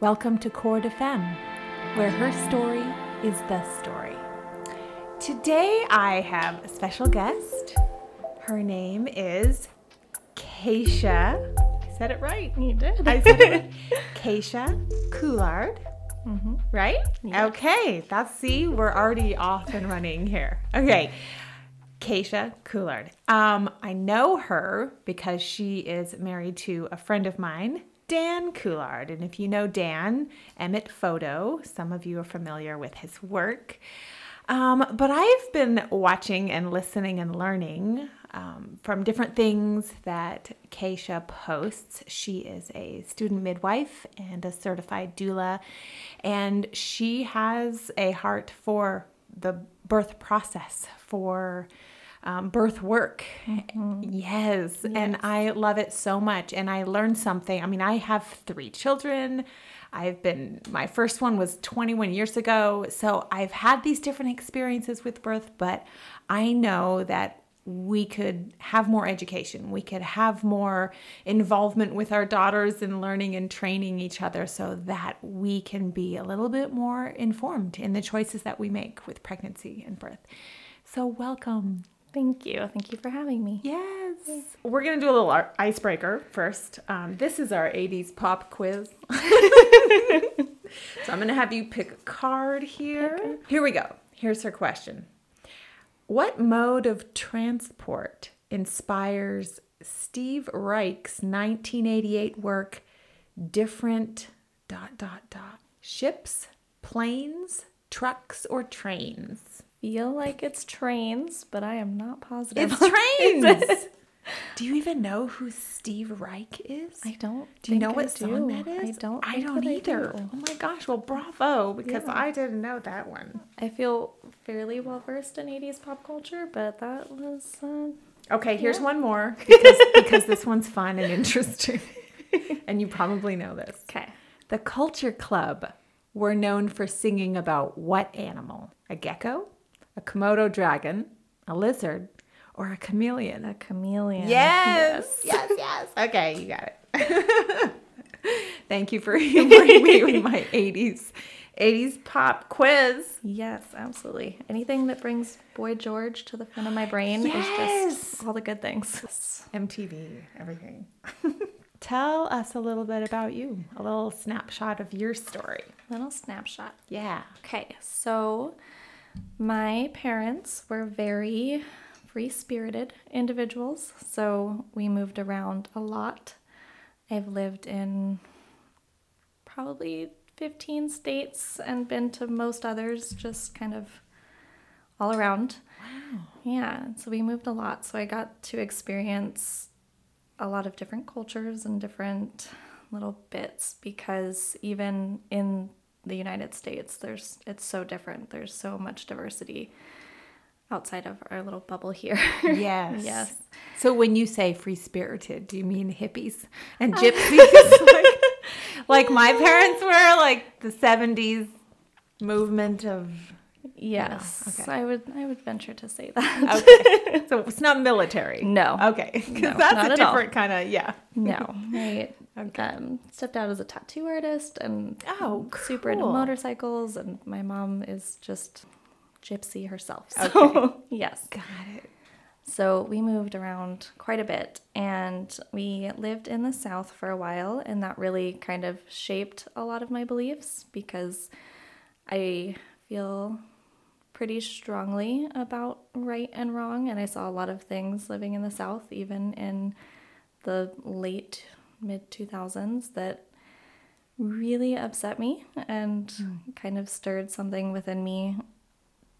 Welcome to Core de Femme, where her story is the story. Today I have a special guest. Her name is Keisha. I said it right. You did. I said it right. Keisha Coulard. Right? Okay. That's see, we're already off and running here. Okay. Keisha Coulard. Um, I know her because she is married to a friend of mine, Dan Coulard. And if you know Dan, Emmett Photo, some of you are familiar with his work. Um, but I've been watching and listening and learning um, from different things that Keisha posts. She is a student midwife and a certified doula, and she has a heart for the birth process, for um, birth work. Yes. And I love it so much. And I learned something. I mean, I have three children. I've been, my first one was 21 years ago. So I've had these different experiences with birth, but I know that we could have more education. We could have more involvement with our daughters in learning and training each other so that we can be a little bit more informed in the choices that we make with pregnancy and birth. So, welcome. Thank you. Thank you for having me. Yes. We're going to do a little icebreaker first. Um, this is our 80s pop quiz. so I'm going to have you pick a card here. Here we go. Here's her question What mode of transport inspires Steve Reich's 1988 work, Different dot dot dot ships, planes, trucks, or trains? Feel like it's trains, but I am not positive. It's trains. Do you even know who Steve Reich is? I don't. Do you know what I song do. that is? I don't. I don't either. do. Oh my gosh! Well, bravo, because Yeah. I didn't know that one. I feel fairly well versed in 80s pop culture, but that was. Uh, Okay, here's one more because because this one's fun and interesting, and you probably know this. okay. The Culture Club were known for singing about what animal? A gecko, a Komodo dragon, a lizard, or a chameleon? A chameleon. Yes, yes, yes. Okay, you got it. Thank you for humoring me with my 80s 80s pop quiz. Yes, absolutely. Anything that brings Boy George to the front of my brain is just all the good things. MTV, everything. Tell us a little bit about you, a little snapshot of your story. Little snapshot. Yeah. Okay, so my parents were very free spirited individuals, so we moved around a lot. I've lived in probably 15 states and been to most others, just kind of all around. Wow. Yeah, so we moved a lot, so I got to experience a lot of different cultures and different little bits because even in the United States there's it's so different. There's so much diversity outside of our little bubble here. Yes. Yes. So when you say free spirited, do you mean hippies and uh, gypsies? like, like my parents were, like the 70s movement of. yes. okay. I would I would venture to say that. Okay. so it's not military. No. Okay. 'Cause No, that's a different kind of, yeah. No, I Okay. um, stepped out as a tattoo artist and Oh, super into motorcycles, and my mom is just gypsy herself. So yes, Got it. so we moved around quite a bit, and we lived in the South for a while, and that really kind of shaped a lot of my beliefs because I feel pretty strongly about right and wrong, and I saw a lot of things living in the South, even in the late mid 2000s, that really upset me and hmm. kind of stirred something within me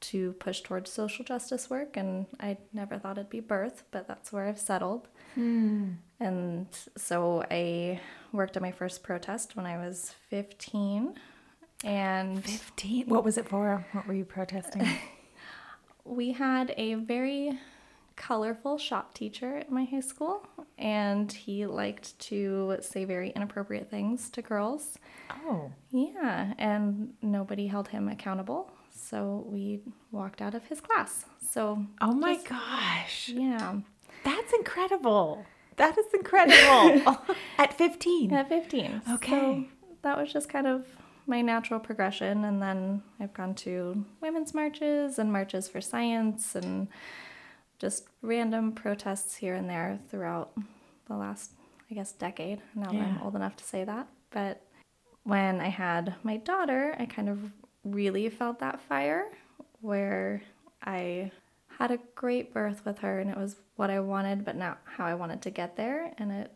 to push towards social justice work. And I never thought it'd be birth, but that's where I've settled. Hmm. And so I worked at my first protest when I was 15. And 15. What was it for? What were you protesting? we had a very colorful shop teacher at my high school, and he liked to say very inappropriate things to girls. oh. Yeah, and nobody held him accountable, so we walked out of his class. So, Oh my just- gosh. yeah, That's incredible. That is incredible. At 15. at 15. Okay. So that was just kind of my natural progression. And then I've gone to women's marches and marches for science and just random protests here and there throughout the last, I guess, decade. Now yeah. that I'm old enough to say that. But when I had my daughter, I kind of really felt that fire where I had a great birth with her and it was what I wanted, but not how I wanted to get there. And it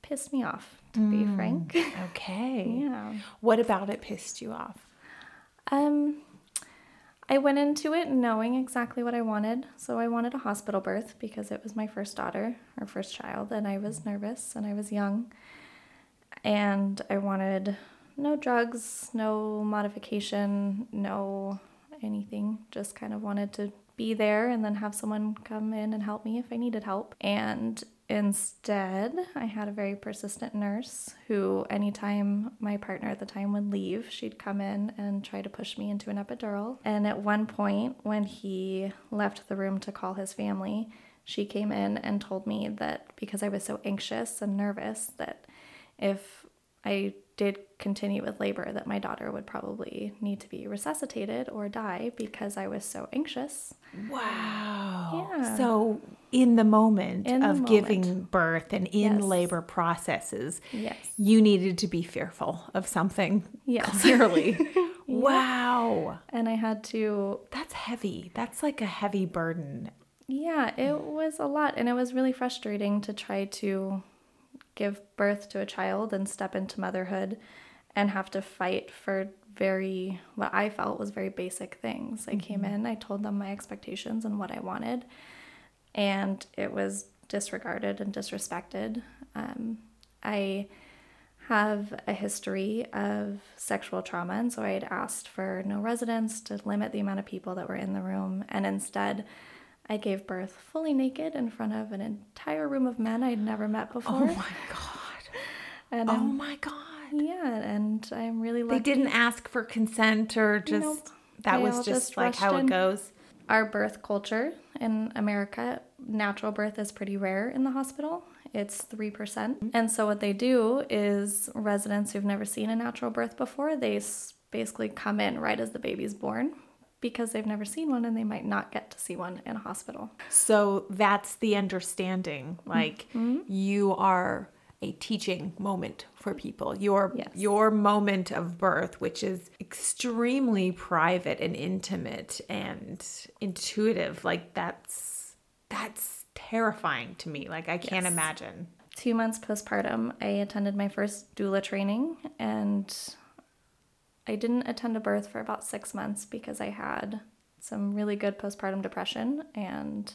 pissed me off, to mm, be frank. Okay. yeah. What about it pissed you off? Um, I went into it knowing exactly what I wanted. So I wanted a hospital birth because it was my first daughter, our first child, and I was nervous and I was young. And I wanted no drugs, no modification, no anything. Just kind of wanted to be there and then have someone come in and help me if I needed help. And instead, I had a very persistent nurse who, anytime my partner at the time would leave, she'd come in and try to push me into an epidural. And at one point, when he left the room to call his family, she came in and told me that because I was so anxious and nervous, that if I did continue with labor that my daughter would probably need to be resuscitated or die because I was so anxious. Wow. Yeah. So in the moment in of moment. giving birth and in yes. labor processes, yes. you needed to be fearful of something. Yes. Clearly. yeah. Wow. And I had to That's heavy. That's like a heavy burden. Yeah, it was a lot and it was really frustrating to try to give birth to a child and step into motherhood and have to fight for very what I felt was very basic things. I mm-hmm. came in, I told them my expectations and what I wanted, and it was disregarded and disrespected. Um, I have a history of sexual trauma, and so I had asked for no residents to limit the amount of people that were in the room, and instead, I gave birth fully naked in front of an entire room of men I'd never met before. Oh my god. And oh I'm, my god. Yeah, and I'm really lucky. They didn't ask for consent or just nope. that they was just, just like how it goes. Our birth culture in America, natural birth is pretty rare in the hospital. It's 3%. Mm-hmm. And so what they do is residents who've never seen a natural birth before, they basically come in right as the baby's born because they've never seen one and they might not get to see one in a hospital. So that's the understanding. Like mm-hmm. you are a teaching moment for people. Your yes. your moment of birth, which is extremely private and intimate and intuitive, like that's that's terrifying to me. Like I can't yes. imagine. 2 months postpartum, I attended my first doula training and I didn't attend a birth for about 6 months because I had some really good postpartum depression and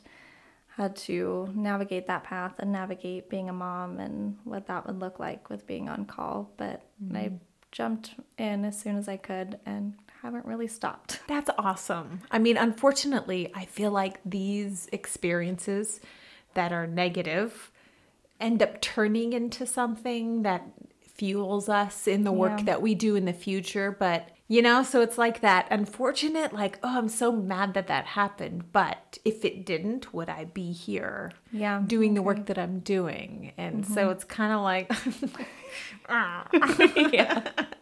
had to navigate that path and navigate being a mom and what that would look like with being on call. But mm-hmm. I jumped in as soon as I could and haven't really stopped. That's awesome. I mean, unfortunately, I feel like these experiences that are negative end up turning into something that fuels us in the work yeah. that we do in the future. But you know, so it's like that unfortunate, like, oh, I'm so mad that that happened. But if it didn't, would I be here? Yeah. Doing okay. the work that I'm doing. And mm-hmm. so it's kind of like, yeah.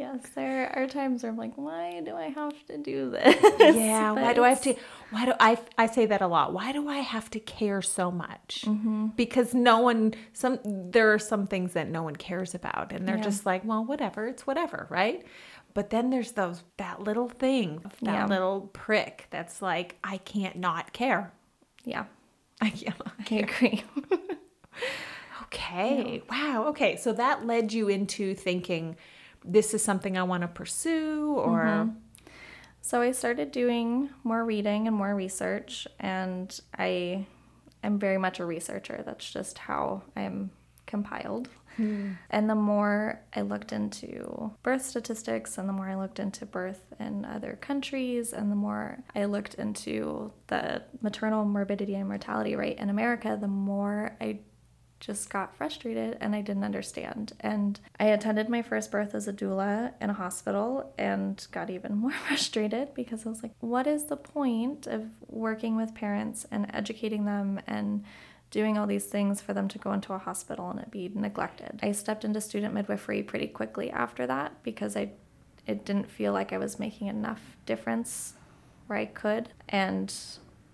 Yes, there are times where I'm like, why do I have to do this? Yeah, why do I have to? Why do I? I say that a lot. Why do I have to care so much? Mm-hmm. Because no one. Some there are some things that no one cares about, and they're yeah. just like, well, whatever. It's whatever, right? But then there's those that little thing, that yeah. little prick that's like, I can't not care. Yeah, I can't. I agree. okay. Yeah. Wow. Okay. So that led you into thinking this is something I want to pursue or mm-hmm. So I started doing more reading and more research and I am very much a researcher. That's just how I'm compiled. Hmm. And the more I looked into birth statistics and the more I looked into birth in other countries and the more I looked into the maternal morbidity and mortality rate in America, the more I just got frustrated and I didn't understand. And I attended my first birth as a doula in a hospital and got even more frustrated because I was like, what is the point of working with parents and educating them and doing all these things for them to go into a hospital and it be neglected. I stepped into student midwifery pretty quickly after that because I it didn't feel like I was making enough difference where I could. And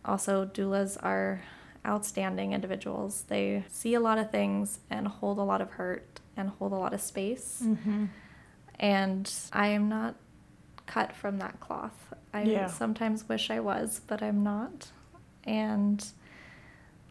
also doulas are outstanding individuals. They see a lot of things and hold a lot of hurt and hold a lot of space. Mm-hmm. And I am not cut from that cloth. I Yeah. sometimes wish I was, but I'm not. And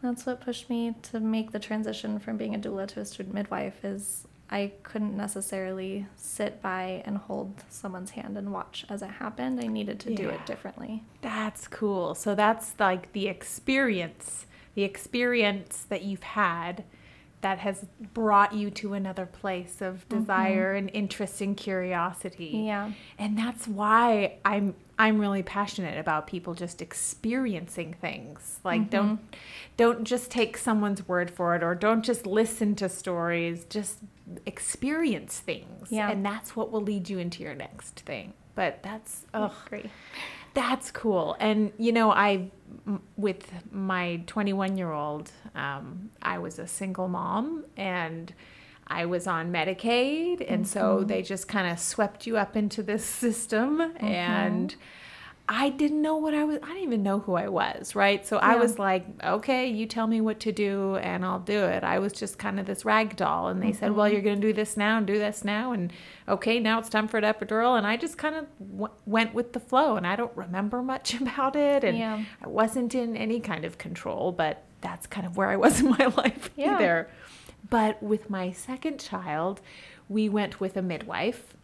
that's what pushed me to make the transition from being a doula to a student midwife is I couldn't necessarily sit by and hold someone's hand and watch as it happened. I needed to do it differently. That's cool. So that's like the experience, the experience that you've had that has brought you to another place of mm-hmm. desire and interest and curiosity. Yeah. And that's why I'm I'm really passionate about people just experiencing things. Like mm-hmm. don't don't just take someone's word for it or don't just listen to stories, just experience things. Yeah. And that's what will lead you into your next thing. But that's ugh, Great. That's cool. And you know, I m- with my 21 year old, um, I was a single mom and I was on Medicaid, and so they just kind of swept you up into this system, and I didn't know what I was. I didn't even know who I was, right? So I was like, okay, you tell me what to do, and I'll do it. I was just kind of this rag doll, and they said, well, mm-hmm. you're going to do this now and do this now, and okay, now it's time for an epidural, and I just kind of w- went with the flow, and I don't remember much about it, and Yeah. I wasn't in any kind of control, but that's kind of where I was in my life Yeah. either. But with my second child, we went with a midwife,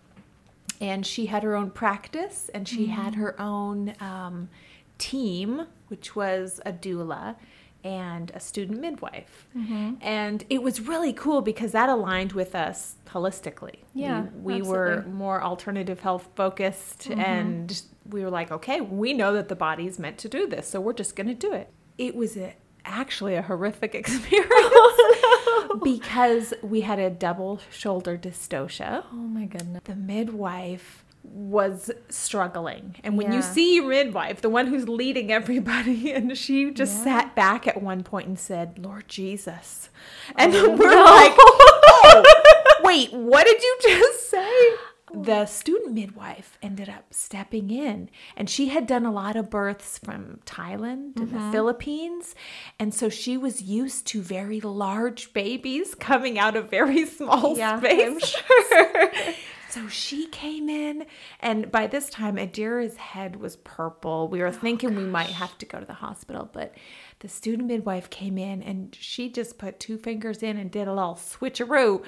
and she had her own practice, and she had mm-hmm. her own um, team, which was a doula and a student midwife. Mm-hmm. And it was really cool because that aligned with us holistically. Yeah, we, we were more alternative health focused, mm-hmm. and we were like, okay, we know that the body's meant to do this, so we're just going to do it. It was a, actually a horrific experience because we had a double shoulder dystocia. Oh my goodness. The midwife was struggling. And when you see your midwife, the one who's leading everybody, and she just Yeah. sat back at one point and said, Lord Jesus. And Oh, we're no. like, oh, wait, what did you just say? The student midwife ended up stepping in, and she had done a lot of births from Thailand and Mm-hmm. the Philippines. And so she was used to very large babies coming out of very small Yeah, space. I'm sure. So she came in, and by this time, Adira's head was purple. We were Oh, thinking we might have to go to the hospital, but the student midwife came in and she just put two fingers in and did a little switcheroo,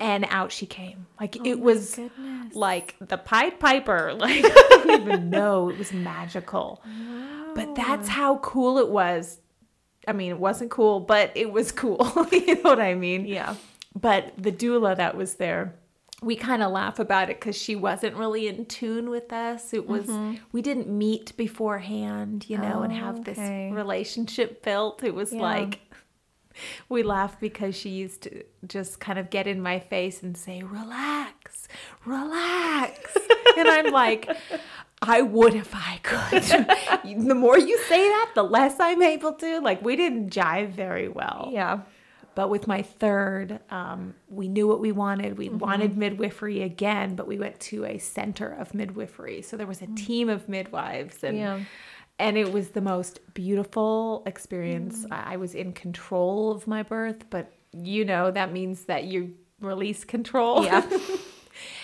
and out she came. Like it was Mm-hmm. Oh goodness. like the Pied Piper. Like I don't even know. It was magical. But that's how cool it was. I mean, it wasn't cool, but it was cool. you know what I mean? Yeah. But the doula that was there, we kind of laugh about it because she wasn't really in tune with us. It was, mm-hmm. we didn't meet beforehand, you know, and have Okay. this relationship built. It was Yeah. like, we laugh because she used to just kind of get in my face and say, relax, relax. and I'm like, I would if I could. the more you say that, the less I'm able to. Like, we didn't jive very well. Yeah. But with my third, um, we knew what we wanted. We wanted midwifery again, but we went to a center of midwifery. So there was a team of midwives, and Yeah. and it was the most beautiful experience. I I was in control of my birth, but you know that means that you release control. Yeah.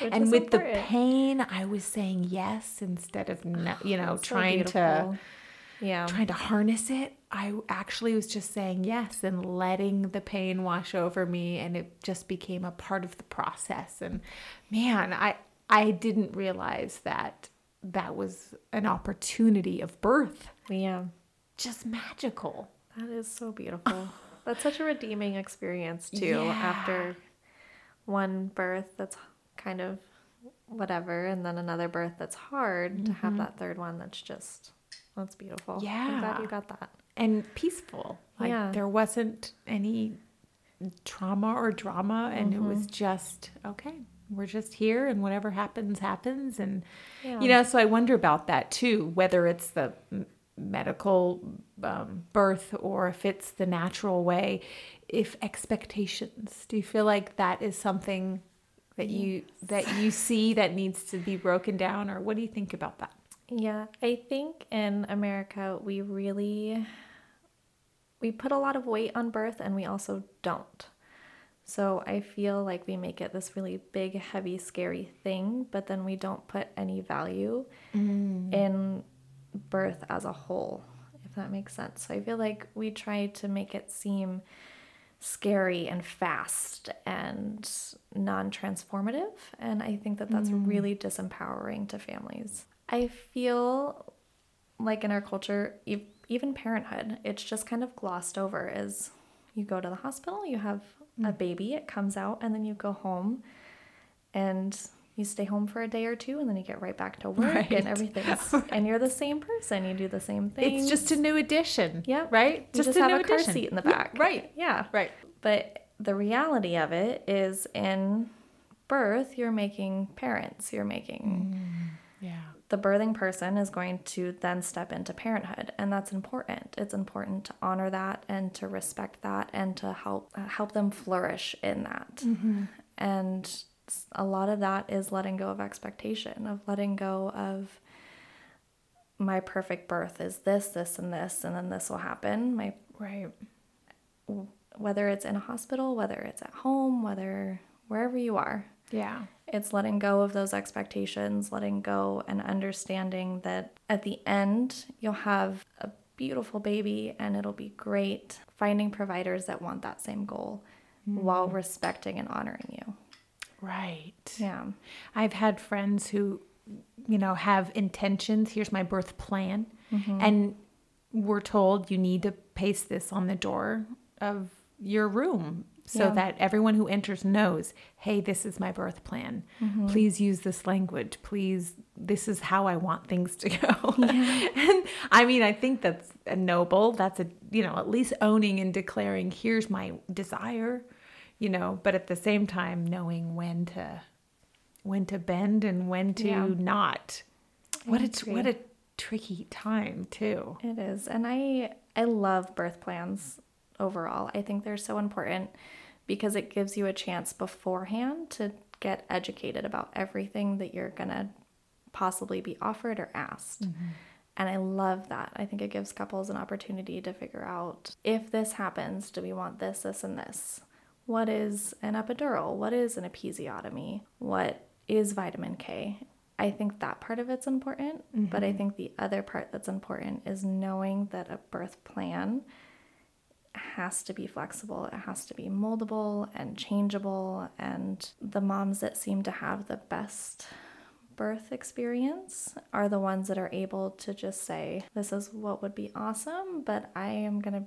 And with the pain, I was saying yes instead of no, you know So trying to. Yeah. trying to harness it. I actually was just saying yes and letting the pain wash over me and it just became a part of the process and man, I I didn't realize that that was an opportunity of birth. Yeah. Just magical. That is so beautiful. That's such a redeeming experience too. Yeah. After one birth that's kind of whatever, and then another birth that's hard to have mm-hmm. that third one that's just that's beautiful. Yeah. I'm glad you got that. And peaceful. Like Yeah. there wasn't any trauma or drama and it was just okay. We're just here and whatever happens happens and Yeah. you know so I wonder about that too whether it's the medical um, birth or if it's the natural way, if expectations, do you feel like that is something that you that you see that needs to be broken down, or what do you think about that? Yeah, I think in America we really we put a lot of weight on birth and we also don't. So I feel like we make it this really big, heavy, scary thing, but then we don't put any value mm. in birth as a whole, if that makes sense. So I feel like we try to make it seem scary and fast and non transformative. And I think that that's mm. really disempowering to families. I feel like in our culture, even parenthood, it's just kind of glossed over is you go to the hospital, you have mm. a baby, it comes out, and then you go home and you stay home for a day or two and then you get right back to work right. and everything right. and you're the same person you do the same thing it's just a new addition yeah right? You just, just have a car seat in the back. yeah, right. Yeah. Right. But the reality of it is in birth you're making parents you're making mm, the birthing person is going to then step into parenthood and that's important. It's important to honor that and to respect that and to help uh, help them flourish in that. Mm-hmm. and a lot of that is letting go of expectation of letting go of my perfect birth is this this and this and then this will happen. My right. whether it's in a hospital whether it's at home whether wherever you are. Yeah it's letting go of those expectations letting go and understanding that at the end you'll have a beautiful baby and it'll be great finding providers that want that same goal mm. while respecting and honoring you Right. Yeah. I've had friends who, you know, have intentions. Here's my birth plan. Mm-hmm. And we're told you need to paste this on the door of your room so yeah. that everyone who enters knows, hey, this is my birth plan. Mm-hmm. Please use this language. Please, this is how I want things to go. Yeah. and I mean, I think that's a noble. That's a, you know, at least owning and declaring, here's my desire you know, but at the same time knowing when to when to bend and when to yeah. not. What a what a tricky time too. It is. And I I love birth plans overall. I think they're so important because it gives you a chance beforehand to get educated about everything that you're going to possibly be offered or asked. Mm-hmm. And I love that. I think it gives couples an opportunity to figure out if this happens, do we want this, this, and this? What is an epidural? What is an episiotomy? What is vitamin K? I think that part of it's important, mm-hmm. but I mm-hmm. think the other part that's important is knowing that a birth plan has to be flexible, it has to be moldable and changeable. And the moms that seem to have the best birth experience are the ones that are able to just say, This is what would be awesome, but I am going to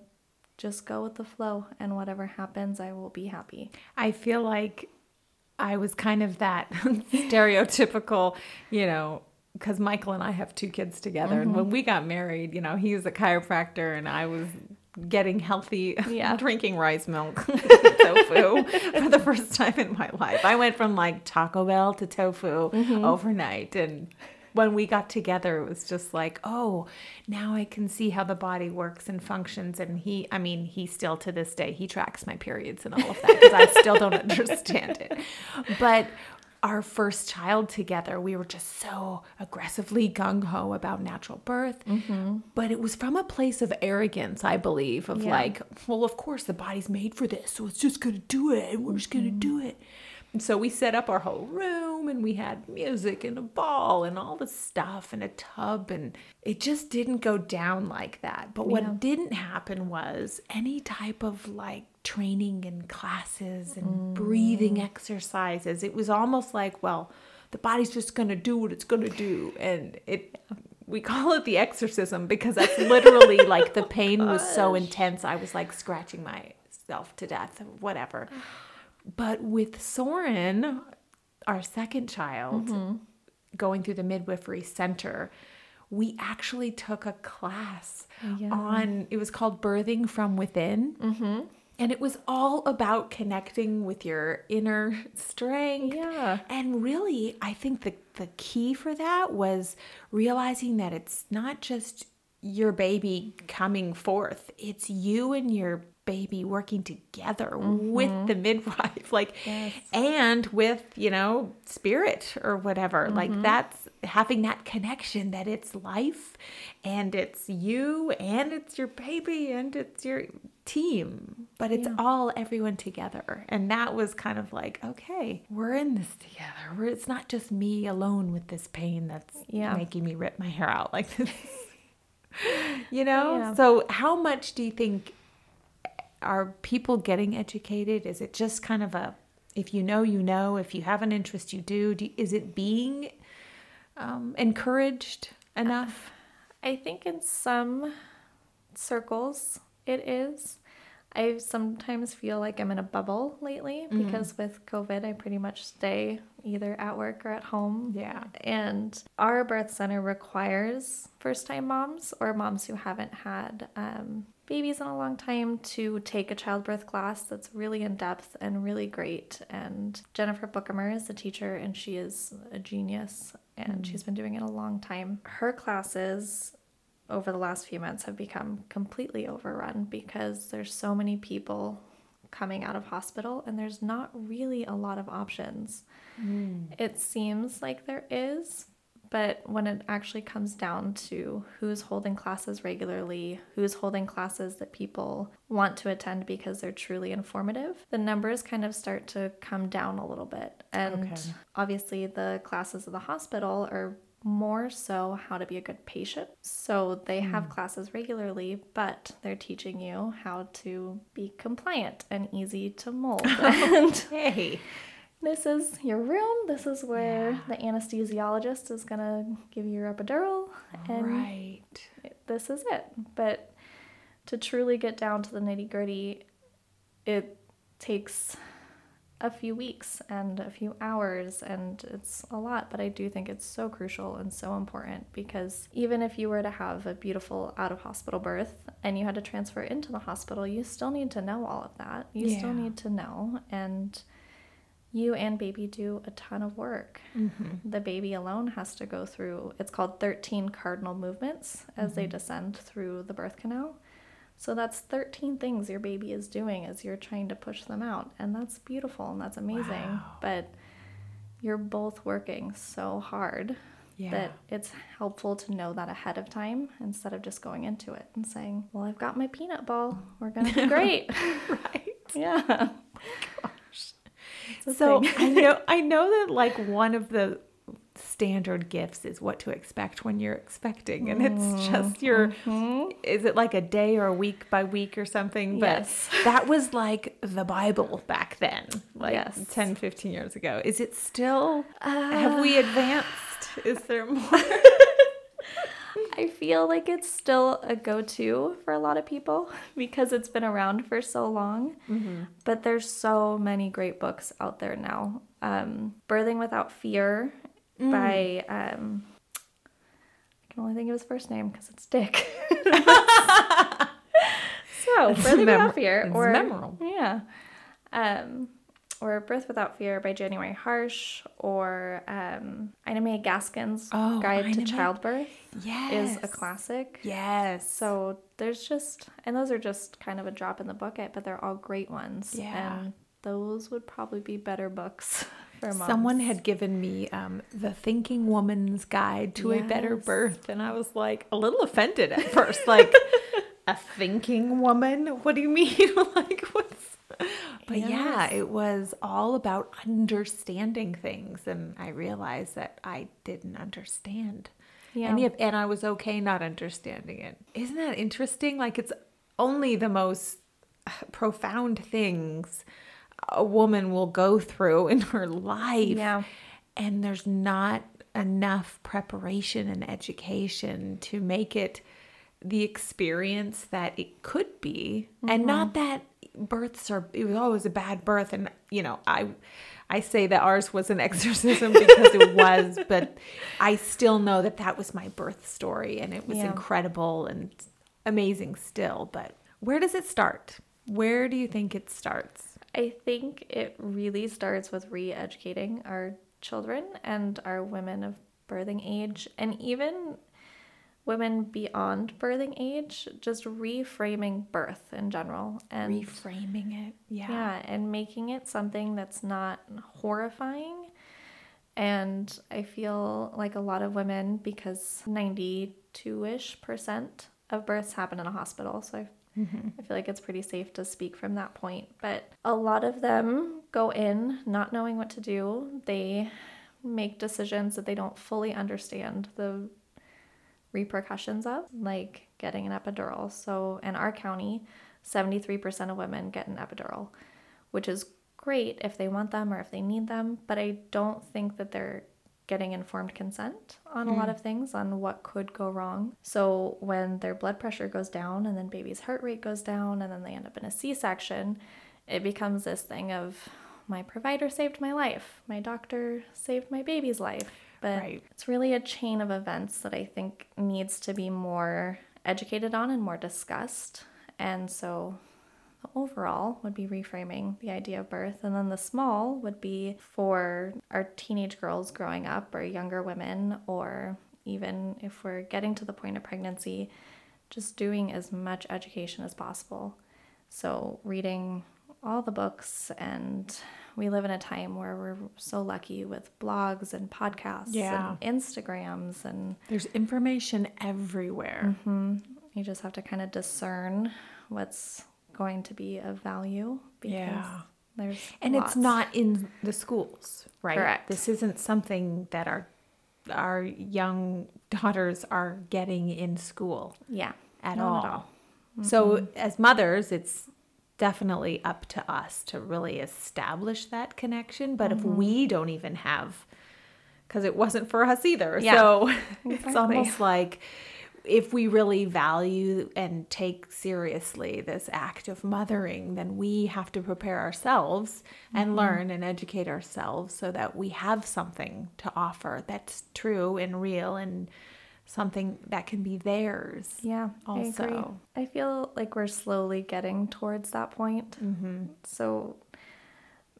just go with the flow and whatever happens, I will be happy. I feel like I was kind of that stereotypical, you know, because Michael and I have two kids together. Mm-hmm. And when we got married, you know, he was a chiropractor and I was getting healthy, yeah. drinking rice milk, tofu for the first time in my life. I went from like Taco Bell to tofu mm-hmm. overnight. And when we got together, it was just like, oh, now I can see how the body works and functions. And he, I mean, he still to this day, he tracks my periods and all of that because I still don't understand it. But our first child together, we were just so aggressively gung ho about natural birth. Mm-hmm. But it was from a place of arrogance, I believe, of yeah. like, well, of course, the body's made for this, so it's just gonna do it, and we're just gonna mm-hmm. do it. And so we set up our whole room and we had music and a ball and all the stuff and a tub and it just didn't go down like that. But what yeah. didn't happen was any type of like training and classes and mm. breathing exercises. It was almost like, well, the body's just going to do what it's going to do and it we call it the exorcism because that's literally like the pain was so intense. I was like scratching myself to death, whatever. But with Soren, our second child, mm-hmm. going through the midwifery center, we actually took a class yeah. on, it was called Birthing from Within. Mm-hmm. And it was all about connecting with your inner strength. Yeah. And really, I think the, the key for that was realizing that it's not just your baby coming forth. It's you and your baby working together with mm-hmm. the midwife like Yes. and with you know spirit or whatever like mm-hmm. that's having that connection that it's life and it's you and it's your baby and it's your team but it's Yeah. all everyone together and that was kind of like okay we're in this together we're, it's not just me alone with this pain that's Yeah. making me rip my hair out like this you know Yeah. so how much do you think are people getting educated is it just kind of a if you know you know if you have an interest you do, do is it being um, encouraged enough I think in some circles it is. I sometimes feel like I'm in a bubble lately because with COVID, I pretty much stay either at work or at home. Yeah. And our birth center requires first time moms or moms who haven't had um, babies in a long time to take a childbirth class that's really in depth and really great. And Jennifer Bookamer is the teacher, and she is a genius and hmm. she's been doing it a long time. Her classes over the last few months have become completely overrun because there's so many people coming out of hospital and there's not really a lot of options. Hmm. It seems like there is, but when it actually comes down to who's holding classes regularly, who's holding classes that people want to attend because they're truly informative, the numbers kind of start to come down a little bit. And Okay. obviously, the classes of the hospital are more so how to be a good patient. So they hmm. have classes regularly, but they're teaching you how to be compliant and easy to mold. and hey this is your room. This is where the anesthesiologist is going to give you your epidural. And right this is it. But to truly get down to the nitty gritty, it takes a few weeks and a few hours, and it's a lot. But I do think it's so crucial and so important because even if you were to have a beautiful out of hospital birth and you had to transfer into the hospital, you still need to know all of that. You still need to know. And you and baby do a ton of work. Mm-hmm. The baby alone has to go through, it's called 13 cardinal movements as they mm-hmm. descend through the birth canal. So that's 13 things your baby is doing as you're trying to push them out. And that's beautiful and that's amazing. Wow. But you're both working so hard yeah that it's helpful to know that ahead of time instead of just going into it and saying, Well, I've got my peanut ball. We're going to be great. right yeah. A so i know i know that like one of the standard gifts is what to expect when you're expecting and it's just your is it like a day or a week by week or something? But Yes. that was like the bible back then like Yes. 10 15 years ago. Is it still? Have we advanced? Is there more I feel like it's still a go to for a lot of people because it's been around for so long. But there's so many great books out there now. Um, Birthing Without Fear by, um, I can only think of his first name because it's Dick. so, Birthing Without Fear. it's or, memorable. Yeah. Um, or Birth Without Fear by January Harshe, or um, Ina May Gaskin's Oh, Guide Ina to May. Childbirth yes is a classic. yes So there's just, and those are just kind of a drop in the bucket, but they're all great ones. Yeah. And those would probably be better books for moms. Someone had given me um, the Thinking Woman's Guide to a Better Birth, and I was like a little offended at first. Like, a thinking woman? What do you mean? like, what's. But yeah, it was all about understanding things, and I realized that I didn't understand Yeah. any of, and I was okay not understanding it. Isn't that interesting? Like, it's only the most profound things a woman will go through in her life. Yeah. And there's not enough preparation and education to make it the experience that it could be. And not mm-hmm. that births are it was always a bad birth and you know, I I say that ours was an exorcism because it was, but I still know that that was my birth story and it was Yeah. incredible and amazing still, but where does it start? Where do you think it starts? I think it really starts with re educating our children and our women of birthing age, and even women beyond birthing age, just reframing birth in general and Reframing it. Yeah. yeah, and making it something that's not horrifying. And I feel like a lot of women, because 92 ish percent of births happen in a hospital. So I, mm-hmm. I feel like it's pretty safe to speak from that point. But a lot of them go in not knowing what to do. They make decisions that they don't fully understand the repercussions of, like getting an epidural. So in our county, 73% of women get an epidural, which is great if they want them or if they need them, but I don't think that they're getting informed consent on a lot hmm. of things on what could go wrong. So when their blood pressure goes down and then baby's heart rate goes down and then they end up in a C-section, it becomes this thing of my provider saved my life, my doctor saved my baby's life. But Right. it's really a chain of events that I think needs to be more educated on and more discussed. And so the overall would be reframing the idea of birth. And then the small would be for our teenage girls growing up or younger women, or even if we're getting to the point of pregnancy, just doing as much education as possible. So, reading all the books, and we live in a time where we're so lucky with blogs and podcasts Yeah. and Instagrams, and There's information everywhere. Mm-hmm. you just have to kind of discern what's going to be of value because Yeah. there's And lots. it's not in the schools, right? Correct. This isn't something that our our young daughters are getting in school yeah at all. at all. So mm-hmm. as mothers, it's definitely up to us to really establish that connection. But if mm-hmm. we don't even have, because it wasn't for us either. Yeah, so it's almost like if we really value and take seriously this act of mothering, then we have to prepare ourselves and mm-hmm. learn and educate ourselves so that we have something to offer that's true and real and something that can be theirs. Yeah, I. Also. I feel like we're slowly getting towards that point. Mm-hmm. So,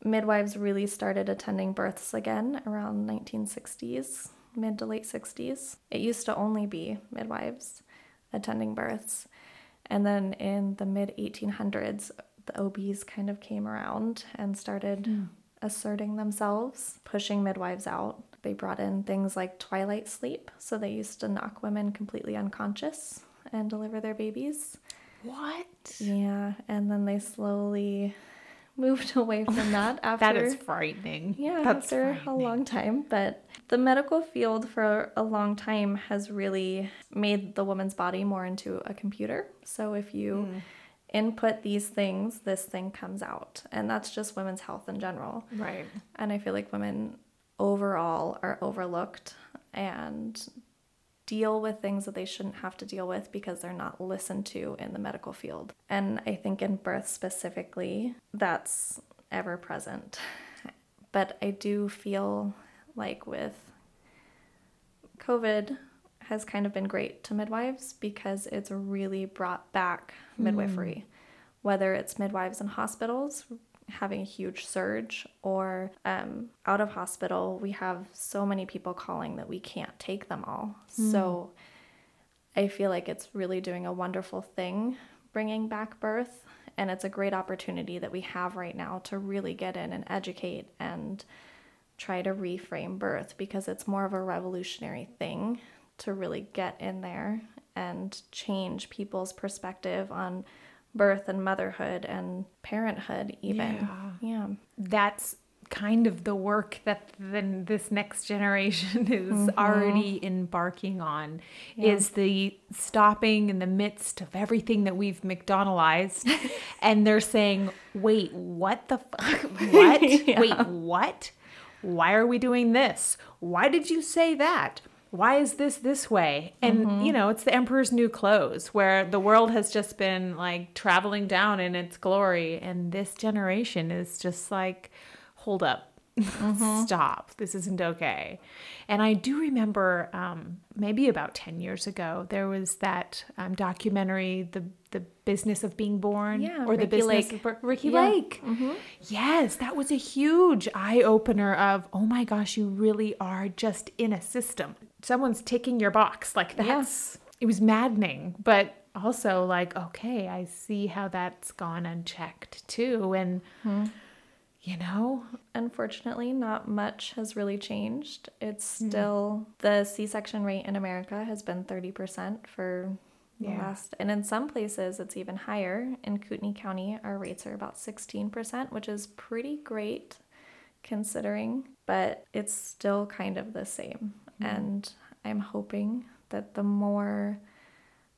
midwives really started attending births again around 1960s, mid to late 60s. It used to only be midwives attending births, and then in the mid 1800s, the OBs kind of came around and started asserting themselves, pushing midwives out. They brought in things like twilight sleep, so they used to knock women completely unconscious and deliver their babies. What? Yeah, and then they slowly moved away from that after That is frightening. yeah, That's after a long time. But the medical field for a long time has really made the woman's body more into a computer. So if you Hmm. input these things, this thing comes out. And that's just women's health in general. Right. And I feel like women overall are overlooked and deal with things that they shouldn't have to deal with because they're not listened to in the medical field. And I think in birth specifically, that's ever present. But I do feel like with COVID has kind of been great to midwives because it's really brought back midwifery, mm. whether it's midwives in hospitals having a huge surge or um, out of hospital, we have so many people calling that we can't take them all. So I feel like it's really doing a wonderful thing bringing back birth. And it's a great opportunity that we have right now to really get in and educate and try to reframe birth because it's more of a revolutionary thing to really get in there and change people's perspective on birth and motherhood and parenthood even yeah, That's kind of the work that then this next generation is mm-hmm. already embarking on is the stopping in the midst of everything that we've McDonaldized and they're saying, wait, what the fuck? What? Wait, what? Why are we doing this? Why did you say that? Why is this this way? And, you mm-hmm. know, it's the emperor's new clothes where the world has just been like traveling down in its glory. And this generation is just like, hold up. Stop. This isn't okay. And I do remember um, maybe about 10 years ago, there was that um, documentary, The the Business of Being Born. Yeah, or The Ricky Business Lake. of Ricky Yeah. Lake. Yes, that was a huge eye opener of, oh my gosh, you really are just in a system. Someone's ticking your box. Like Yeah. that's it was maddening, but also like, okay, I see how that's gone unchecked too. And, Hmm. You know, Unfortunately, not much has really changed. It's Hmm. still the C section rate in America has been 30% for the Yeah. last, and in some places it's even higher. In Kootenai County, our rates are about 16%, which is pretty great considering, but it's still kind of the same. And I'm hoping that the more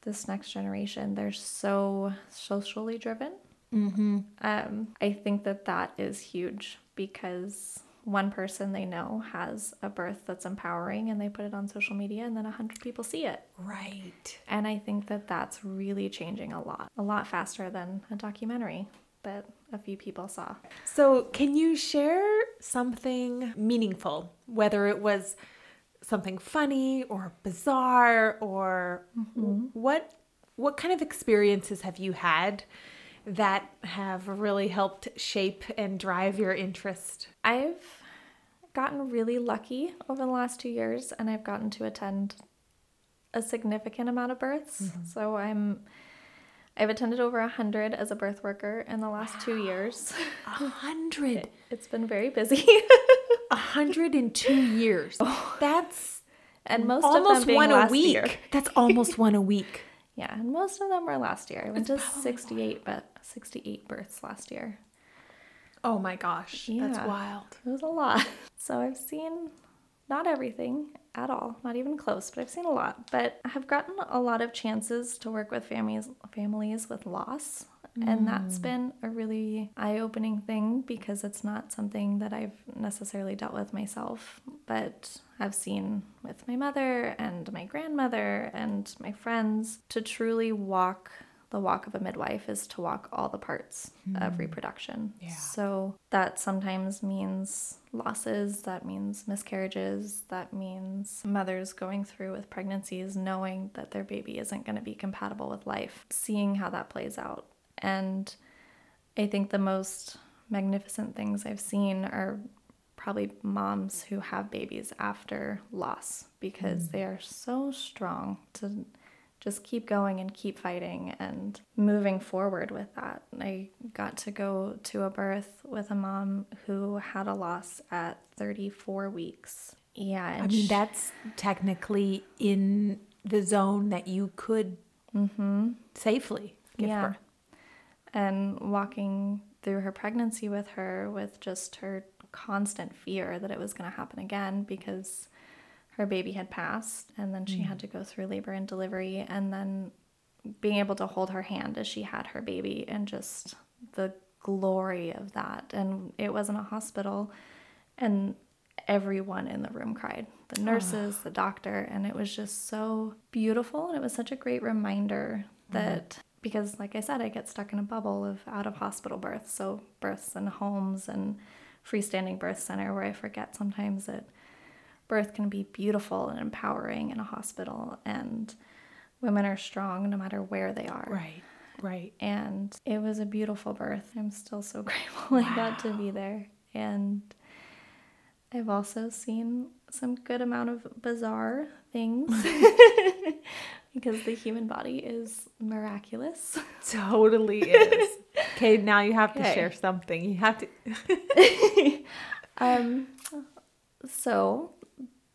this next generation, they're so socially driven um, I think that that is huge because one person they know has a birth that's empowering and they put it on social media and then a hundred people see it. right. And I think that that's really changing a lot, a lot faster than a documentary that a few people saw. So, can you share something meaningful, whether it was something funny or bizarre or what what kind of experiences have you had that have really helped shape and drive your interest? I've gotten really lucky over the last two years and I've gotten to attend a significant amount of births. Mm-hmm. So I'm I've attended over a hundred as a birth worker in the last two years. A hundred. It's been very busy. A hundred in two years. Oh. That's and most of almost one a week. year. That's almost one a week. Yeah, and most of them were last year. I went to 68 but 68 births last year. Oh my gosh. That's wild. It was a lot. So I've seen not everything at all, not even close, but I've seen a lot. But I have gotten a lot of chances to work with families families with loss. And that's mm. been a really eye opening thing because it's not something that I've necessarily dealt with myself, but I've seen with my mother and my grandmother and my friends to truly walk the walk of a midwife is to walk all the parts of hmm. reproduction. Yeah. So that sometimes means losses, that means miscarriages, that means mothers going through with pregnancies knowing that their baby isn't going to be compatible with life, seeing how that plays out. And I think the most magnificent things I've seen are probably moms who have babies after loss because hmm. they are so strong to just keep going and keep fighting and moving forward with that. I got to go to a birth with a mom who had a loss at 34 weeks. Yeah, I mean, that's technically in the zone that you could mm-hmm. safely give Yeah. birth. and walking through her pregnancy with her with just her constant fear that it was going to happen again because her baby had passed and then she had mm. to go through labor and delivery and then being able to hold her hand as she had her baby and just the glory of that. And it wasn't a hospital and everyone in the room cried. The ah. nurses the doctor and it was just so beautiful and it was such a great reminder mm-hmm. that because like i said i get stuck in a bubble of out of hospital births so births in homes and freestanding birth center where i forget sometimes that birth can be beautiful and empowering in a hospital and women are strong no matter where they are Right, right. and it was a beautiful birth. I'm still so grateful I got to be there. And I've also seen some good amount of bizarre things because the human body is miraculous. Totally is. okay, now you have to Okay. share something. You have to. Um, so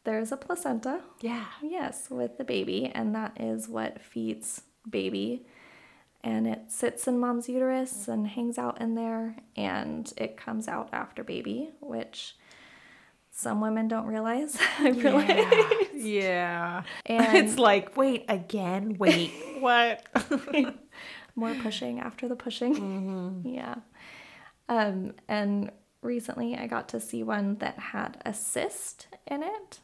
there's a placenta, Yeah. yes, with the baby, and that is what feeds baby. And it sits in mom's uterus and hangs out in there, and it comes out after baby, which some women don't realize. I realize. Yeah. And it's like, wait, again? Wait, what? more pushing after the pushing. Yeah. Um, and recently I got to see one that had a cyst in it.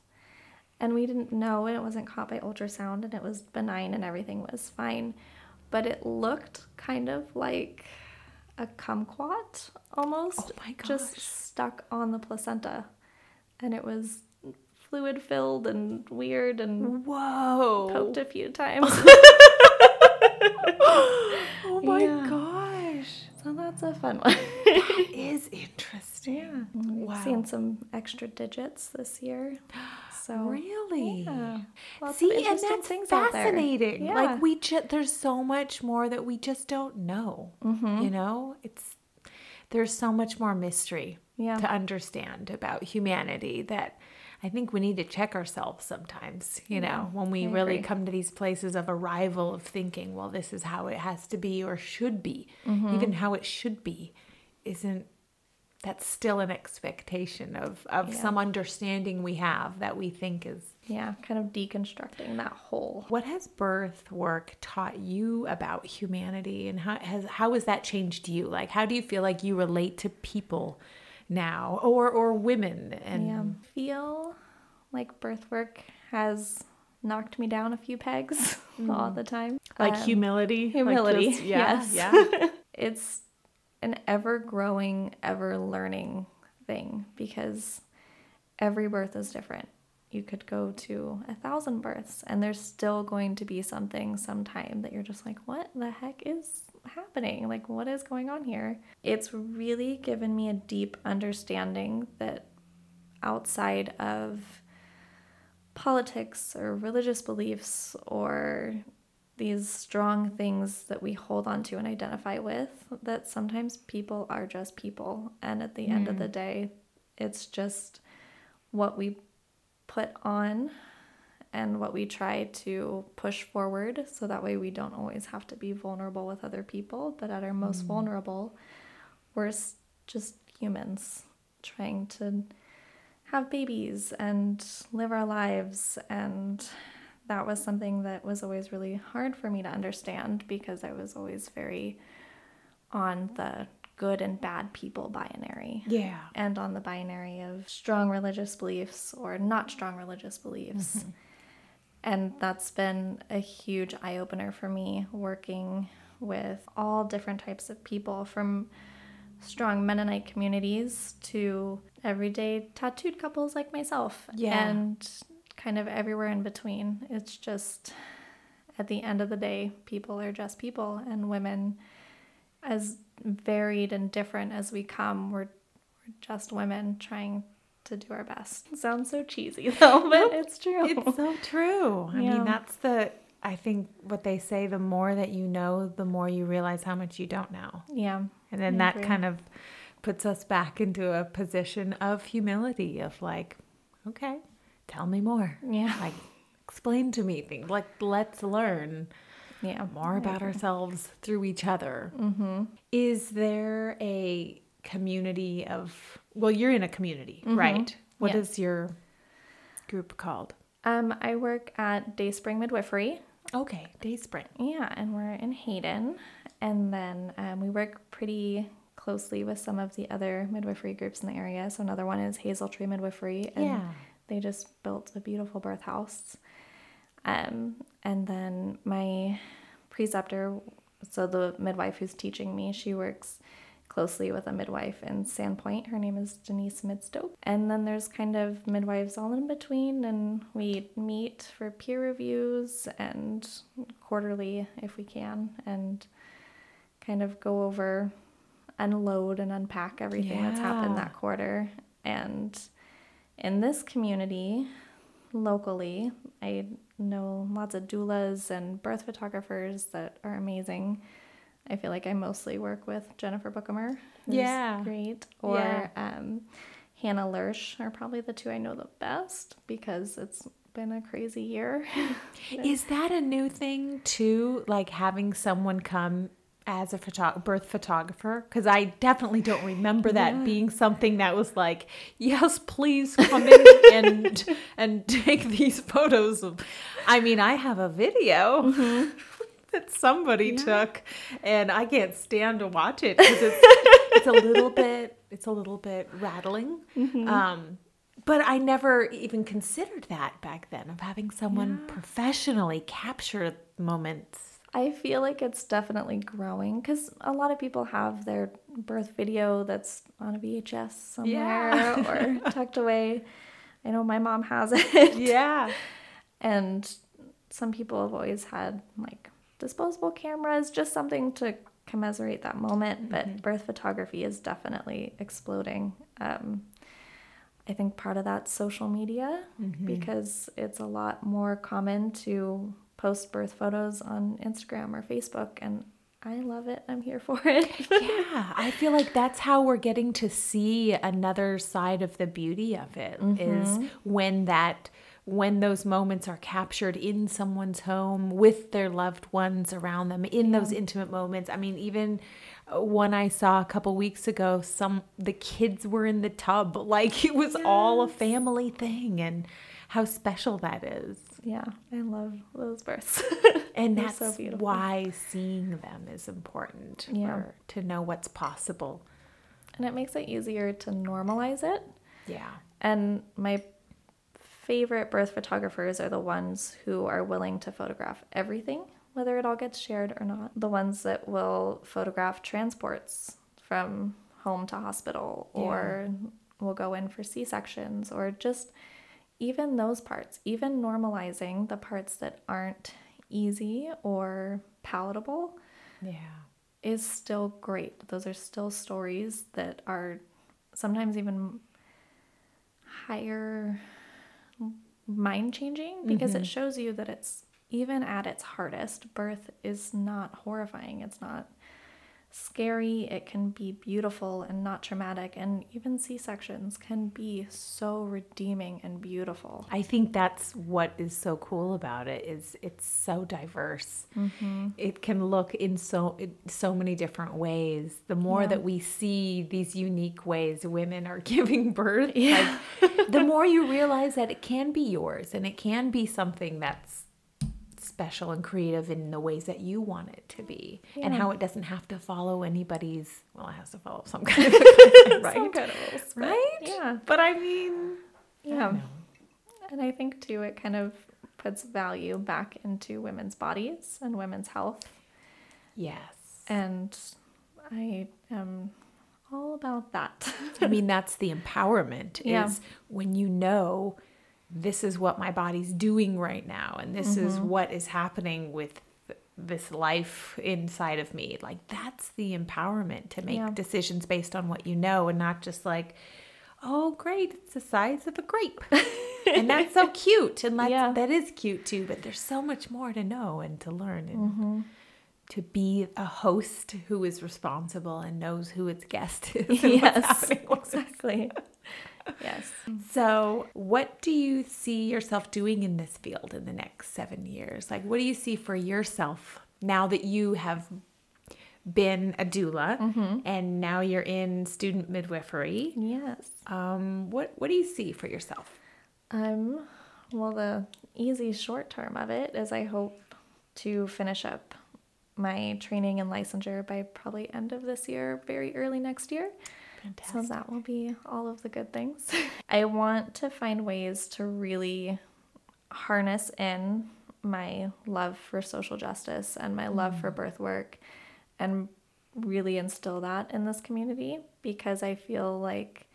And we didn't know, and it wasn't caught by ultrasound, and it was benign, and everything was fine. But it looked kind of like a kumquat almost. Oh Just stuck on the placenta. And it was fluid filled and weird and Whoa. poked a few times. Oh my Yeah. gosh. so that's a fun one. Is interesting. We've Wow. seen some extra digits this year. So Really? yeah, See, and that's things out there. fascinating. Yeah. Like we just there's so much more that we just don't know. Mm-hmm. You know, it's there's so much more mystery Yeah. to understand about humanity that I think we need to check ourselves sometimes. You know, when we I really agree. come to these places of arrival of thinking, well, this is how it has to be or should be, Mm-hmm. even how it should be, isn't. That's still an expectation of, of Yeah. some understanding we have that we think is yeah, kind of deconstructing that whole. what has birth work taught you about humanity and how has how has that changed you? Like how do you feel like you relate to people now or or women and Yeah, feel like birth work has knocked me down a few pegs all the time. like Um, humility? Like humility, just- yeah. yes. Yeah. it's an ever growing, ever learning thing because every birth is different. You could go to a thousand births and there's still going to be something sometime that you're just like, what the heck is happening? Like, what is going on here? It's really given me a deep understanding that outside of politics or religious beliefs or these strong things that we hold on to and identify with that sometimes people are just people. And at the end of the mm. day it's just what we put on and what we try to push forward so that way we don't always have to be vulnerable with other people. But at our most mm. vulnerable we're just humans trying to have babies and live our lives and that was something that was always really hard for me to understand because I was always very on the good and bad people binary Yeah. and on the binary of strong religious beliefs or not strong religious beliefs. Mm-hmm. And that's been a huge eye opener for me working with all different types of people from strong Mennonite communities to everyday tattooed couples like myself. Yeah. And kind of everywhere in between. It's just at the end of the day, people are just people and women as varied and different as we come, we're, we're just women trying to do our best. Sounds so cheesy though, but it's true. It's so true. I Yeah. mean, that's the I think what they say the more that you know, the more you realize how much you don't know. yeah. And then I that agree. kind of puts us back into a position of humility of like, okay, tell me more. Yeah. Like explain to me things. Like let's learn Yeah. more about ourselves through each other. Mm-hmm. Is there a community of well, you're in a community, right? What is Yes. your group called? Um, I work at Dayspring Midwifery. Okay, Dayspring. Yeah, and we're in Hayden. And then um, we work pretty closely with some of the other midwifery groups in the area. So another one is Hazel Tree Midwifery. And Yeah. They just built a beautiful birth house. Um, and then my preceptor, so the midwife who's teaching me, she works closely with a midwife in Sandpoint. Her name is Denise Midstope. And then there's kind of midwives all in between, and we meet for peer reviews and quarterly if we can, and kind of go over, unload and unpack everything that's happened that quarter. And in this community, locally, I know lots of doulas and birth photographers that are amazing. I feel like I mostly work with Jennifer Bookamer. who's Yeah. Great. Or Yeah. um, Hannah Lurch are probably the two I know the best because it's been a crazy year. Is that a new thing too? Like having someone come as a birth photographer? Because I definitely don't remember that being something that was like, yes, please come in and and take these photos of. I mean, I have a video. That somebody took, and I can't stand to watch it because it's it's a little bit it's a little bit rattling. Um, but I never even considered that back then of having someone professionally capture moments. I feel like it's definitely growing because a lot of people have their birth video that's on a VHS somewhere Yeah. or tucked away. I know my mom has it. Yeah. And some people have always had like disposable cameras, just something to commiserate that moment. But birth photography is definitely exploding. Um, I think part of that's social media because it's a lot more common to post birth photos on Instagram or Facebook and I love it. I'm here for it. yeah, I feel like that's how we're getting to see another side of the beauty of it is when that when those moments are captured in someone's home with their loved ones around them in those intimate moments. I mean, even uh, one I saw a couple weeks ago, some the kids were in the tub, like it was all a family thing, and how special that is. Yeah, I love those births. And that's so beautiful. why seeing them is important Yeah. to know what's possible. and it makes it easier to normalize it. Yeah. And my favorite birth photographers are the ones who are willing to photograph everything, whether it all gets shared or not. The ones that will photograph transports from home to hospital or will go in for C sections or just even those parts, even normalizing the parts that aren't easy or palatable Yeah. is still great. Those are still stories that are sometimes even higher mind changing because it mm-hmm. shows you that it's even at its hardest, birth is not horrifying. It's not scary. It can be beautiful and not traumatic. And even C sections can be so redeeming and beautiful. I think that's what is so cool about it is it's so diverse. Mm-hmm. It can look in so in so many different ways. The more Yeah. that we see these unique ways women are giving birth, like, the more you realize that it can be yours and it can be something that's special and creative in the ways that you want it to be and how it doesn't have to follow anybody's well it has to follow some kind of right Some kind of rules, but right Yeah. but i mean Yeah. know. And I think too, it kind of puts value back into women's bodies and women's health. yes And I am all about that. I mean, that's the empowerment Yeah. is when you know this is what my body's doing right now and this is Mm-hmm. what is happening with this life inside of me. Like that's the empowerment to make Yeah. decisions based on what you know and not just like, oh great, it's the size of a grape. and that's so cute. And that's, Yeah. that is cute too, but there's so much more to know and to learn and Mm-hmm. to be a host who is responsible and knows who its guest is. yes, exactly. Yes. so, what do you see yourself doing in this field in the next seven years? Like, what do you see for yourself now that you have been a doula Mm-hmm. and now you're in student midwifery? Yes. Um, what What do you see for yourself? Um, well, the easy short term of it is I hope to finish up my training and licensure by probably end of this year, very early next year. So that will be all of the good things. I want to find ways to really harness in my love for social justice and my love for mm. birth work and really instill that in this community because I feel like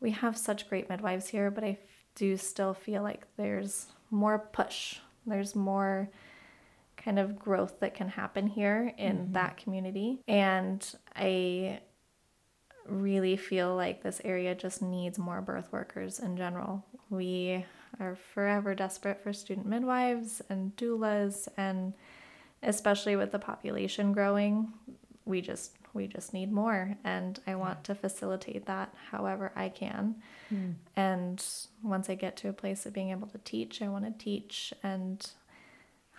we have such great midwives here, but I do still feel like there's more push. There's more kind of growth that can happen here in mm-hmm. that community. And I really feel like this area just needs more birth workers in general. We are forever desperate for student midwives and doulas and especially with the population growing, we just we just need more and I want to facilitate that however I can. Hmm. And once I get to a place of being able to teach, I want to teach and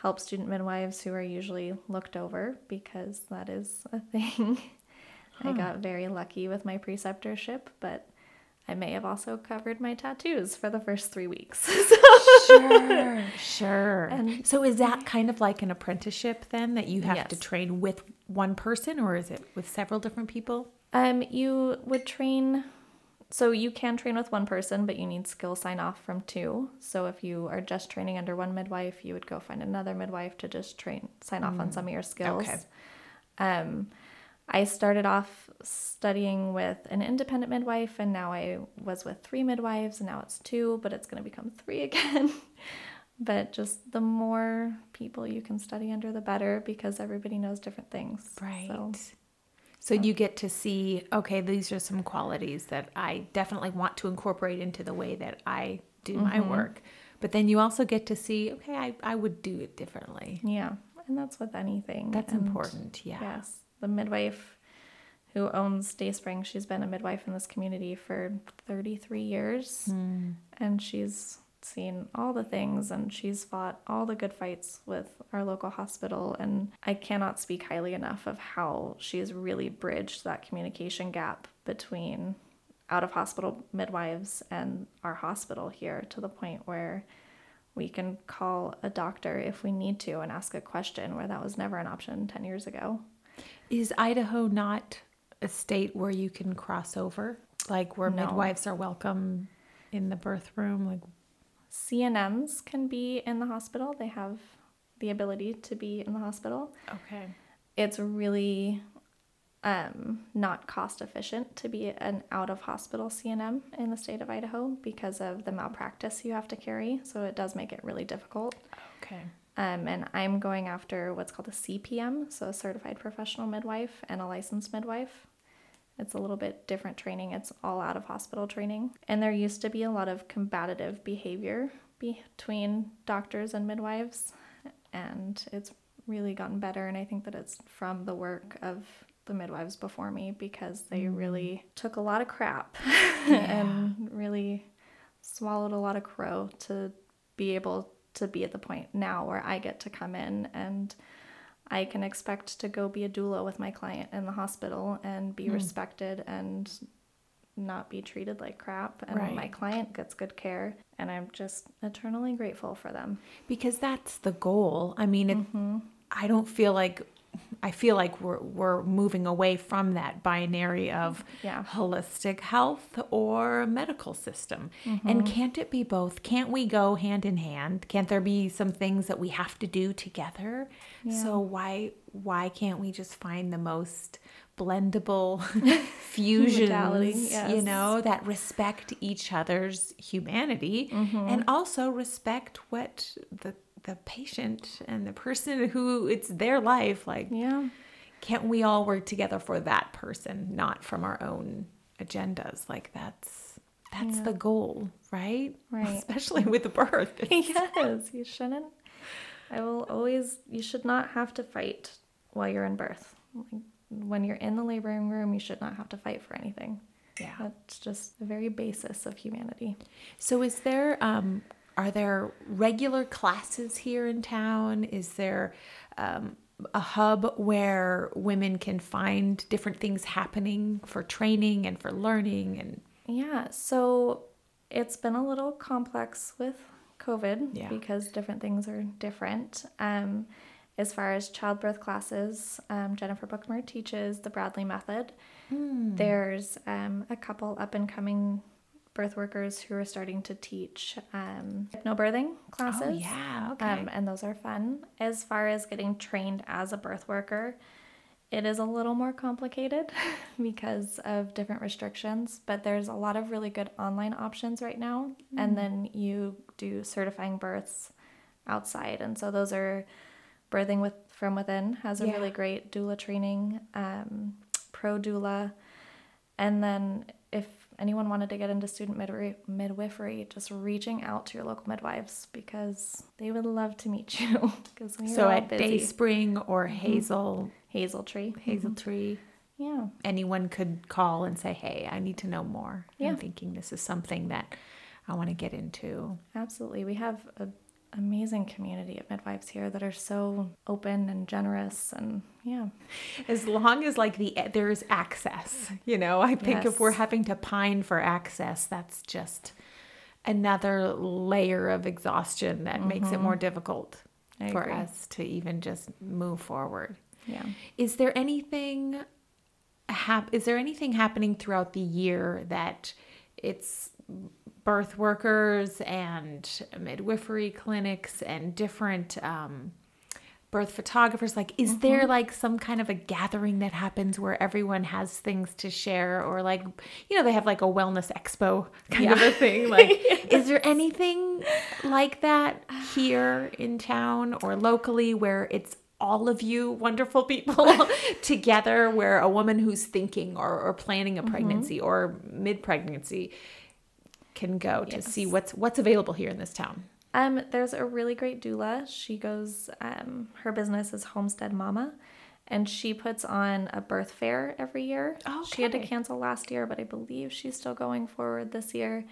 help student midwives who are usually looked over because that is a thing. I got very lucky with my preceptorship, but I may have also covered my tattoos for the first three weeks. Sure, sure. And- so, is that kind of like an apprenticeship then that you have to train with one person, or is it with several different people? um, you would train, so you can train with one person, but you need skill sign off from two. So if you are just training under one midwife, you would go find another midwife to just train, sign off on some of your skills. Okay. Um, I started off studying with an independent midwife, and now I was with three midwives, and now it's two, but it's going to become three again. but just the more people you can study under, the better because everybody knows different things. Right. So, So, you get to see, okay, these are some qualities that I definitely want to incorporate into the way that I do my Mm-hmm. work. But then you also get to see, okay, I, I would do it differently. Yeah, and that's with anything. That's And important. Yeah. Yes, the midwife who owns Dayspring, she's been a midwife in this community for 33 years, Hmm. and she's seen all the things and she's fought all the good fights with our local hospital and I cannot speak highly enough of how she she's really bridged that communication gap between out of hospital midwives and our hospital here to the point where we can call a doctor if we need to and ask a question where that was never an option 10 years ago. Is Idaho not a state where you can cross over? Like where No. midwives are welcome in the birth room? Like, CNMs can be in the hospital. They have the ability to be in the hospital. okay. It's really um, not cost efficient to be an out of hospital CNM in the state of Idaho because of the malpractice you have to carry. So it does make it really difficult. Okay. Um, and I'm going after what's called a CPM, so a certified professional midwife and a licensed midwife. It's a little bit different training. It's all out of hospital training. And there used to be a lot of combative behavior between doctors and midwives, and it's really gotten better. And I think that it's from the work of the midwives before me because they really took a lot of crap and really swallowed a lot of crow to be able to be at the point now where I get to come in and I can expect to go be a doula with my client in the hospital and be hmm. respected and not be treated like crap and Right. my client gets good care and I'm just eternally grateful for them. Because that's the goal. I mean, it, mm-hmm. I don't feel like I feel like we're we're moving away from that binary of Yeah. holistic health or medical system. And mm-hmm. can't it be both? Can't we go hand in hand? Can't there be some things that we have to do together? So why why can't we just find the most blendable fusions, Modality, you know, that respect each other's humanity mm-hmm. and also respect what the the patient and the person who it's their life like Yeah. can't we all work together for that person not from our own agendas like that's that's Yeah. the goal right Right. especially with the birth yes, you shouldn't. I will always, you should not have to fight while you're in birth. When you're in the laboring room, you should not have to fight for anything. yeah That's just the very basis of humanity. so is there um are there regular classes here in town is there um a hub where women can find different things happening for training and for learning and Yeah, so it's been a little complex with COVID Yeah. because different things are different. Um, as far as childbirth classes, um, Jennifer Bookmer teaches the Bradley Method. There's um, a couple up and coming birth workers who are starting to teach um, hypnobirthing classes. oh yeah okay Um, and those are fun. As far as getting trained as a birth worker, it is a little more complicated because of different restrictions, but there's a lot of really good online options right now. And then you do certifying births outside. And so those are Birthing with from Within has a Yeah. really great doula training, um, pro doula. And then anyone wanted to get into student midwi- midwifery, just reaching out to your local midwives because they would love to meet you because we're so at busy. Mm-hmm. Dayspring or Hazel Hazel Tree. Hazel Tree, Yeah. anyone could call and say, "Hey, I need to know more." Yeah. I'm thinking this is something that I want to get into. Absolutely. We have an amazing community of midwives here that are so open and generous and yeah. As long as like the there's access, you know. I think if we're having to pine for access, that's just another layer of exhaustion that makes it mm-hmm. more difficult I for agree. us to even just move forward. Yeah. Is there anything hap- is there anything happening throughout the year that it's birth workers and midwifery clinics and different um, birth photographers like is there like some kind of a gathering that happens where everyone has things to share or like you know they have like a wellness expo kind of a thing like is there anything like that here in town or locally where it's all of you wonderful people together where a woman who's thinking or, or planning a pregnancy or mid pregnancy can go to see what's what's available here in this town. Um, there's a really great doula. She goes, um, her business is Homestead Mama, and she puts on a birth fair every year. She had to cancel last year, but I believe she's still going forward this year.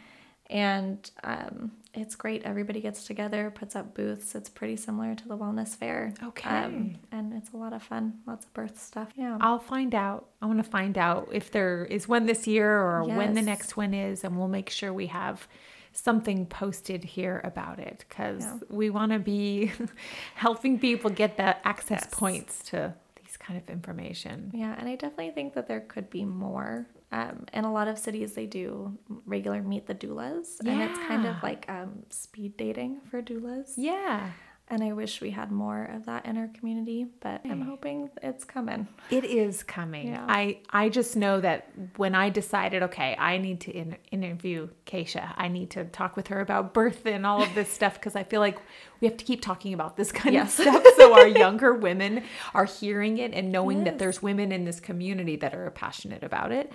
And um, it's great. Everybody gets together, puts up booths. It's pretty similar to the wellness fair. Okay. Um, and it's a lot of fun. Lots of birth stuff. Yeah. I'll find out. I want to find out if there is one this year or when the next one is, and we'll make sure we have something posted here about it because Yeah. we want to be helping people get the access Yes. points to these kind of information. Yeah, and I definitely think that there could be more. Um, in a lot of cities, they do regular meet the doulas, and it's kind of like um, speed dating for doulas. Yeah. And I wish we had more of that in our community, but I'm hoping it's coming. It is coming. Yeah. I I just know that when I decided, okay, I need to in, interview Keisha. I need to talk with her about birth and all of this stuff because I feel like we have to keep talking about this kind Yes. of stuff so our younger women are hearing it and knowing that there's women in this community that are passionate about it.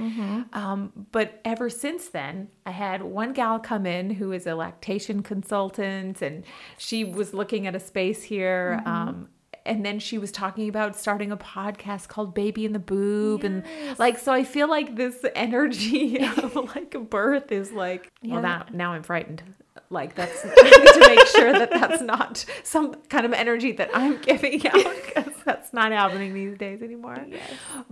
Um, but ever since then, I had one gal come in who is a lactation consultant, and she was looking at a space here. Um, and then she was talking about starting a podcast called Baby in the Boob. And like, so I feel like this energy of like birth is like, well, now, now I'm frightened. Like, that's to make sure that that's not some kind of energy that I'm giving out because that's not happening these days anymore.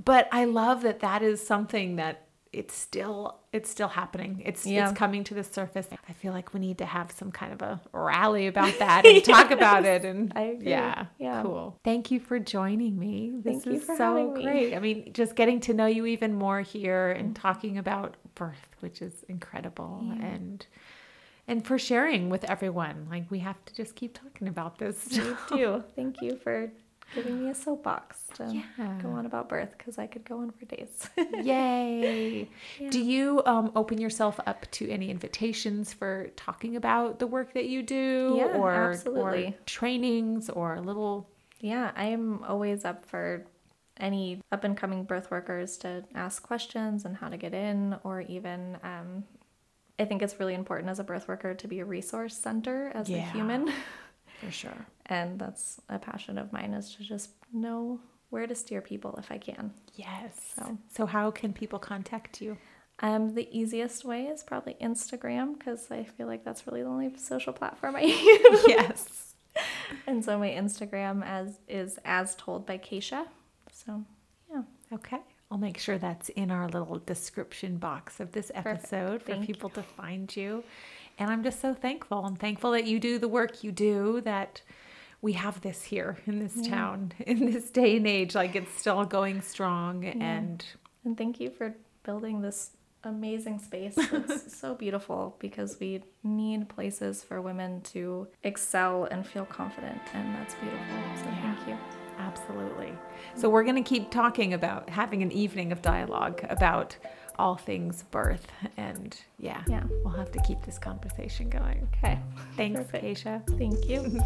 But I love that that is something that it's still it's still happening. It's Yeah. it's coming to the surface. I feel like we need to have some kind of a rally about that and talk about it. And I agree. yeah, Yeah. cool. Thank you for joining me. This Thank you is for so having me. great. I mean, just getting to know you even more here and talking about birth, which is incredible, and and for sharing with everyone. Like we have to just keep talking about this. You too. Thank you for giving me a soapbox to Yeah. go on about birth because I could go on for days. Yay! Do you um, open yourself up to any invitations for talking about the work that you do, Yeah, or, or trainings, or little? Yeah, I am always up for any up and coming birth workers to ask questions and how to get in, or even um, I think it's really important as a birth worker to be a resource center as a human. For sure. And that's a passion of mine is to just know where to steer people if I can. Yes. So. so how can people contact you? Um, the easiest way is probably Instagram because I feel like that's really the only social platform I use. yes. and so my Instagram as is as told by Keisha. So yeah. Okay. I'll make sure that's in our little description box of this episode for Thank people to find you. And I'm just so thankful. I'm thankful that you do the work you do, that we have this here in this town, in this day and age. Like it's still going strong. And And thank you for building this amazing space. It's so beautiful because we need places for women to excel and feel confident, and that's beautiful. So thank you. Absolutely. So we're going to keep talking about having an evening of dialogue about all things birth. And yeah, Yeah. we'll have to keep this conversation going. Okay. Thanks, Perfect. Keisha. Thank you.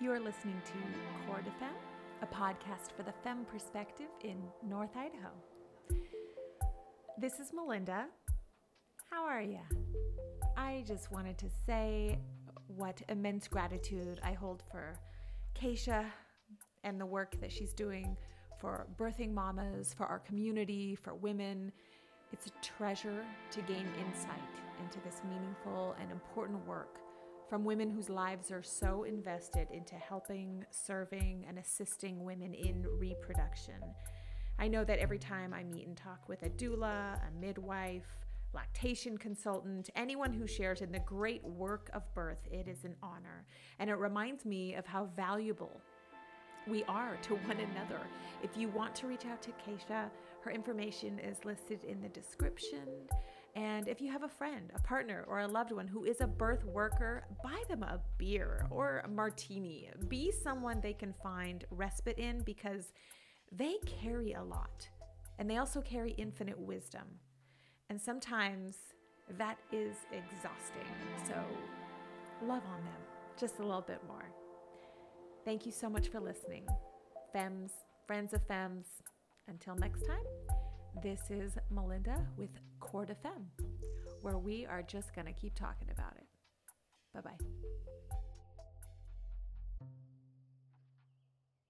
You are listening to Core de Femme, a podcast for the femme perspective in North Idaho. This is Melinda. How are you? I just wanted to say what immense gratitude I hold for Keisha and the work that she's doing for birthing mamas, for our community, for women. It's a treasure to gain insight into this meaningful and important work from women whose lives are so invested into helping, serving, and assisting women in reproduction. I know that every time I meet and talk with a doula, a midwife, lactation consultant, anyone who shares in the great work of birth, it is an honor. And it reminds me of how valuable we are to one another. If you want to reach out to Keisha, her information is listed in the description. And if you have a friend, a partner, or a loved one who is a birth worker, buy them a beer or a martini. Be someone they can find respite in because they carry a lot and they also carry infinite wisdom. And sometimes that is exhausting. So love on them just a little bit more. Thank you so much for listening. Femmes, friends of Femmes, until next time, this is Melinda with Core de Femme, where we are just going to keep talking about it. Bye bye.